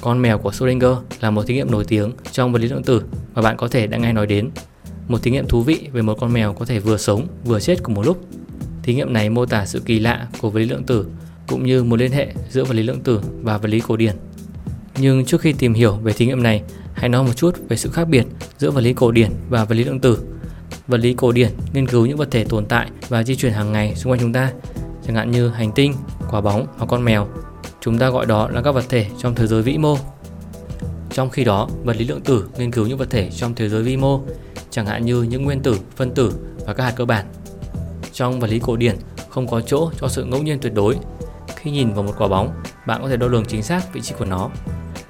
con mèo của Schrödinger là một thí nghiệm nổi tiếng trong vật lý lượng tử mà bạn có thể đã nghe nói đến. Một thí nghiệm thú vị về một con mèo có thể vừa sống vừa chết cùng một lúc. Thí nghiệm này mô tả sự kỳ lạ của vật lý lượng tử cũng như một liên hệ giữa vật lý lượng tử và vật lý cổ điển. Nhưng trước khi tìm hiểu về thí nghiệm này, hãy nói một chút về sự khác biệt giữa vật lý cổ điển và vật lý lượng tử. Vật lý cổ điển nghiên cứu những vật thể tồn tại và di chuyển hàng ngày xung quanh chúng ta, chẳng hạn như hành tinh, quả bóng hoặc con mèo. Chúng ta gọi đó là các vật thể trong thế giới vĩ mô. Trong khi đó, vật lý lượng tử nghiên cứu những vật thể trong thế giới vi mô, chẳng hạn như những nguyên tử, phân tử và các hạt cơ bản. Trong vật lý cổ điển không có chỗ cho sự ngẫu nhiên tuyệt đối. Khi nhìn vào một quả bóng, bạn có thể đo lường chính xác vị trí của nó.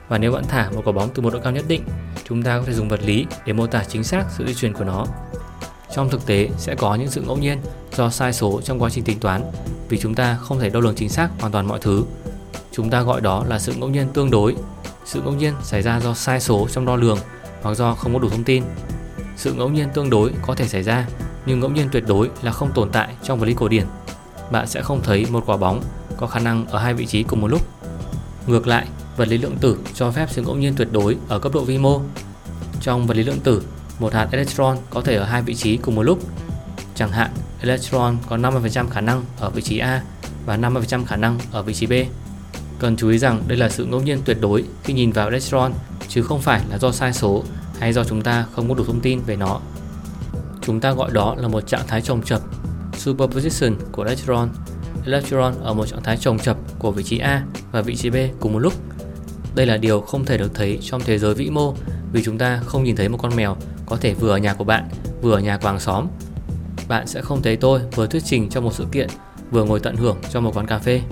Và nếu bạn thả một quả bóng từ một độ cao nhất định, chúng ta có thể dùng vật lý để mô tả chính xác sự di chuyển của nó. Trong thực tế sẽ có những sự ngẫu nhiên do sai số trong quá trình tính toán vì chúng ta không thể đo lường chính xác hoàn toàn mọi thứ. Chúng ta gọi đó là sự ngẫu nhiên tương đối. Sự ngẫu nhiên xảy ra do sai số trong đo lường hoặc do không có đủ thông tin. Sự ngẫu nhiên tương đối có thể xảy ra, nhưng ngẫu nhiên tuyệt đối là không tồn tại trong vật lý cổ điển. Bạn sẽ không thấy một quả bóng có khả năng ở hai vị trí cùng một lúc. Ngược lại, vật lý lượng tử cho phép sự ngẫu nhiên tuyệt đối ở cấp độ vi mô. Trong vật lý lượng tử, một hạt electron có thể ở hai vị trí cùng một lúc. Chẳng hạn, electron có 50% khả năng ở vị trí A và 50% khả năng ở vị trí B. Cần chú ý rằng đây là sự ngẫu nhiên tuyệt đối khi nhìn vào electron chứ không phải là do sai số hay do chúng ta không có đủ thông tin về nó. Chúng ta gọi đó là một trạng thái chồng chập, superposition của electron. Electron ở một trạng thái chồng chập của vị trí A và vị trí B cùng một lúc. Đây là điều không thể được thấy trong thế giới vĩ mô vì chúng ta không nhìn thấy một con mèo có thể vừa ở nhà của bạn, vừa ở nhà của hàng xóm. Bạn sẽ không thấy tôi vừa thuyết trình trong một sự kiện, vừa ngồi tận hưởng trong một quán cà phê.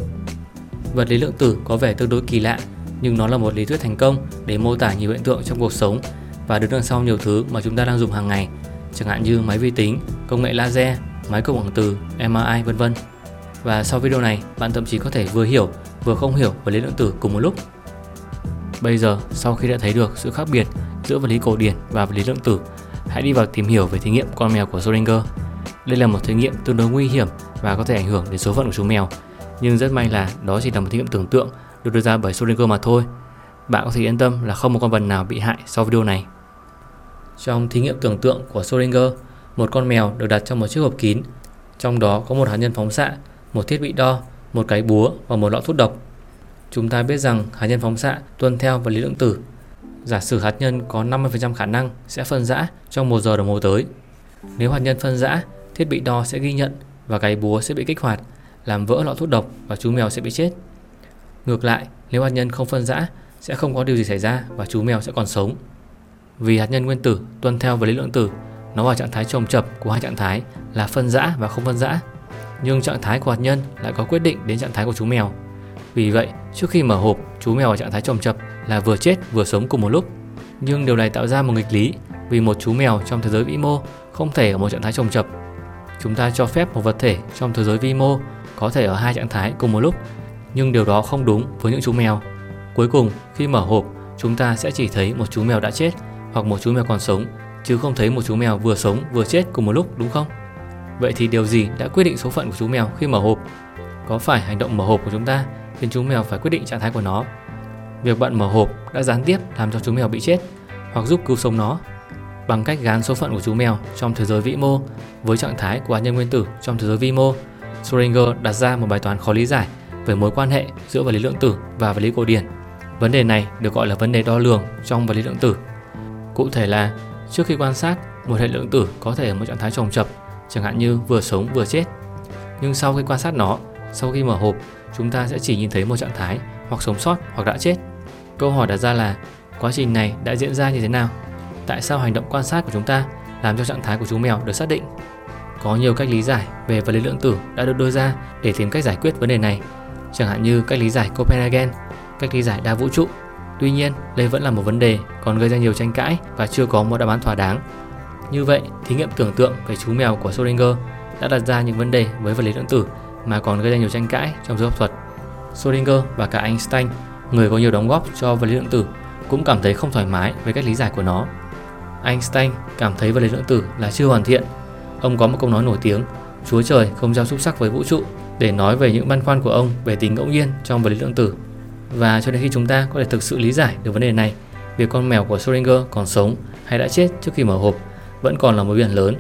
Vật lý lượng tử có vẻ tương đối kỳ lạ, nhưng nó là một lý thuyết thành công để mô tả nhiều hiện tượng trong cuộc sống và đứng đằng sau nhiều thứ mà chúng ta đang dùng hàng ngày, chẳng hạn như máy vi tính, công nghệ laser, máy cộng hưởng từ, MRI vân vân. Và sau video này, bạn thậm chí có thể vừa hiểu vừa không hiểu vật lý lượng tử cùng một lúc. Bây giờ, sau khi đã thấy được sự khác biệt giữa vật lý cổ điển và vật lý lượng tử, hãy đi vào tìm hiểu về thí nghiệm con mèo của Schrödinger. Đây là một thí nghiệm tương đối nguy hiểm và có thể ảnh hưởng đến số phận của chú mèo, nhưng rất may là đó chỉ là một thí nghiệm tưởng tượng được đưa ra bởi Schrödinger mà thôi. Bạn có thể yên tâm là không một con vật nào bị hại sau video này. Trong thí nghiệm tưởng tượng của Schrödinger, một con mèo được đặt trong một chiếc hộp kín, trong đó có một hạt nhân phóng xạ, một thiết bị đo, một cái búa và một lọ thuốc độc. Chúng ta biết rằng hạt nhân phóng xạ tuân theo vật lý lượng tử. Giả sử hạt nhân có 50% khả năng sẽ phân rã trong một giờ đồng hồ tới. Nếu hạt nhân phân rã, thiết bị đo sẽ ghi nhận và cái búa sẽ bị kích hoạt, làm vỡ lọ thuốc độc và chú mèo sẽ bị chết. Ngược lại, nếu hạt nhân không phân rã, sẽ không có điều gì xảy ra và chú mèo sẽ còn sống. Vì hạt nhân nguyên tử tuân theo vật lý lượng tử, nó vào trạng thái chồng chập của hai trạng thái là phân rã và không phân rã. Nhưng trạng thái của hạt nhân lại có quyết định đến trạng thái của chú mèo. Vì vậy, trước khi mở hộp, chú mèo ở trạng thái chồng chập là vừa chết vừa sống cùng một lúc. Nhưng điều này tạo ra một nghịch lý vì một chú mèo trong thế giới vĩ mô không thể ở một trạng thái chồng chập. Chúng ta cho phép một vật thể trong thế giới vi mô có thể ở hai trạng thái cùng một lúc, nhưng điều đó không đúng với những chú mèo. Cuối cùng, khi mở hộp, chúng ta sẽ chỉ thấy một chú mèo đã chết hoặc một chú mèo còn sống, chứ không thấy một chú mèo vừa sống vừa chết cùng một lúc đúng không? Vậy thì điều gì đã quyết định số phận của chú mèo khi mở hộp? Có phải hành động mở hộp của chúng ta khiến chú mèo phải quyết định trạng thái của nó? Việc bạn mở hộp đã gián tiếp làm cho chú mèo bị chết hoặc giúp cứu sống nó bằng cách gán số phận của chú mèo trong thế giới vĩ mô với trạng thái của hạt nhân nguyên tử trong thế giới vi mô. Schrödinger đặt ra một bài toán khó lý giải về mối quan hệ giữa vật lý lượng tử và vật lý cổ điển. Vấn đề này được gọi là vấn đề đo lường trong vật lý lượng tử. Cụ thể là trước khi quan sát, một hệ lượng tử có thể ở một trạng thái chồng chập, chẳng hạn như vừa sống vừa chết. Nhưng sau khi quan sát nó, sau khi mở hộp, chúng ta sẽ chỉ nhìn thấy một trạng thái hoặc sống sót hoặc đã chết. Câu hỏi đặt ra là quá trình này đã diễn ra như thế nào? Tại sao hành động quan sát của chúng ta làm cho trạng thái của chú mèo được xác định? Có nhiều cách lý giải về vật lý lượng tử đã được đưa ra để tìm cách giải quyết vấn đề này, chẳng hạn như cách lý giải Copenhagen, cách lý giải đa vũ trụ. Tuy nhiên, đây vẫn là một vấn đề còn gây ra nhiều tranh cãi và chưa có một đáp án thỏa đáng. Như vậy, thí nghiệm tưởng tượng về chú mèo của Schrödinger đã đặt ra những vấn đề với vật lý lượng tử mà còn gây ra nhiều tranh cãi trong giới học thuật. Schrödinger và cả Einstein, người có nhiều đóng góp cho vật lý lượng tử, cũng cảm thấy không thoải mái với cách lý giải của nó. Einstein cảm thấy vật lý lượng tử là chưa hoàn thiện. Ông có một câu nói nổi tiếng, Chúa trời không giao xúc sắc với vũ trụ để nói về những băn khoăn của ông về tính ngẫu nhiên trong vật lý lượng tử. Và cho đến khi chúng ta có thể thực sự lý giải được vấn đề này, việc con mèo của Schrödinger còn sống hay đã chết trước khi mở hộp vẫn còn là một bí ẩn lớn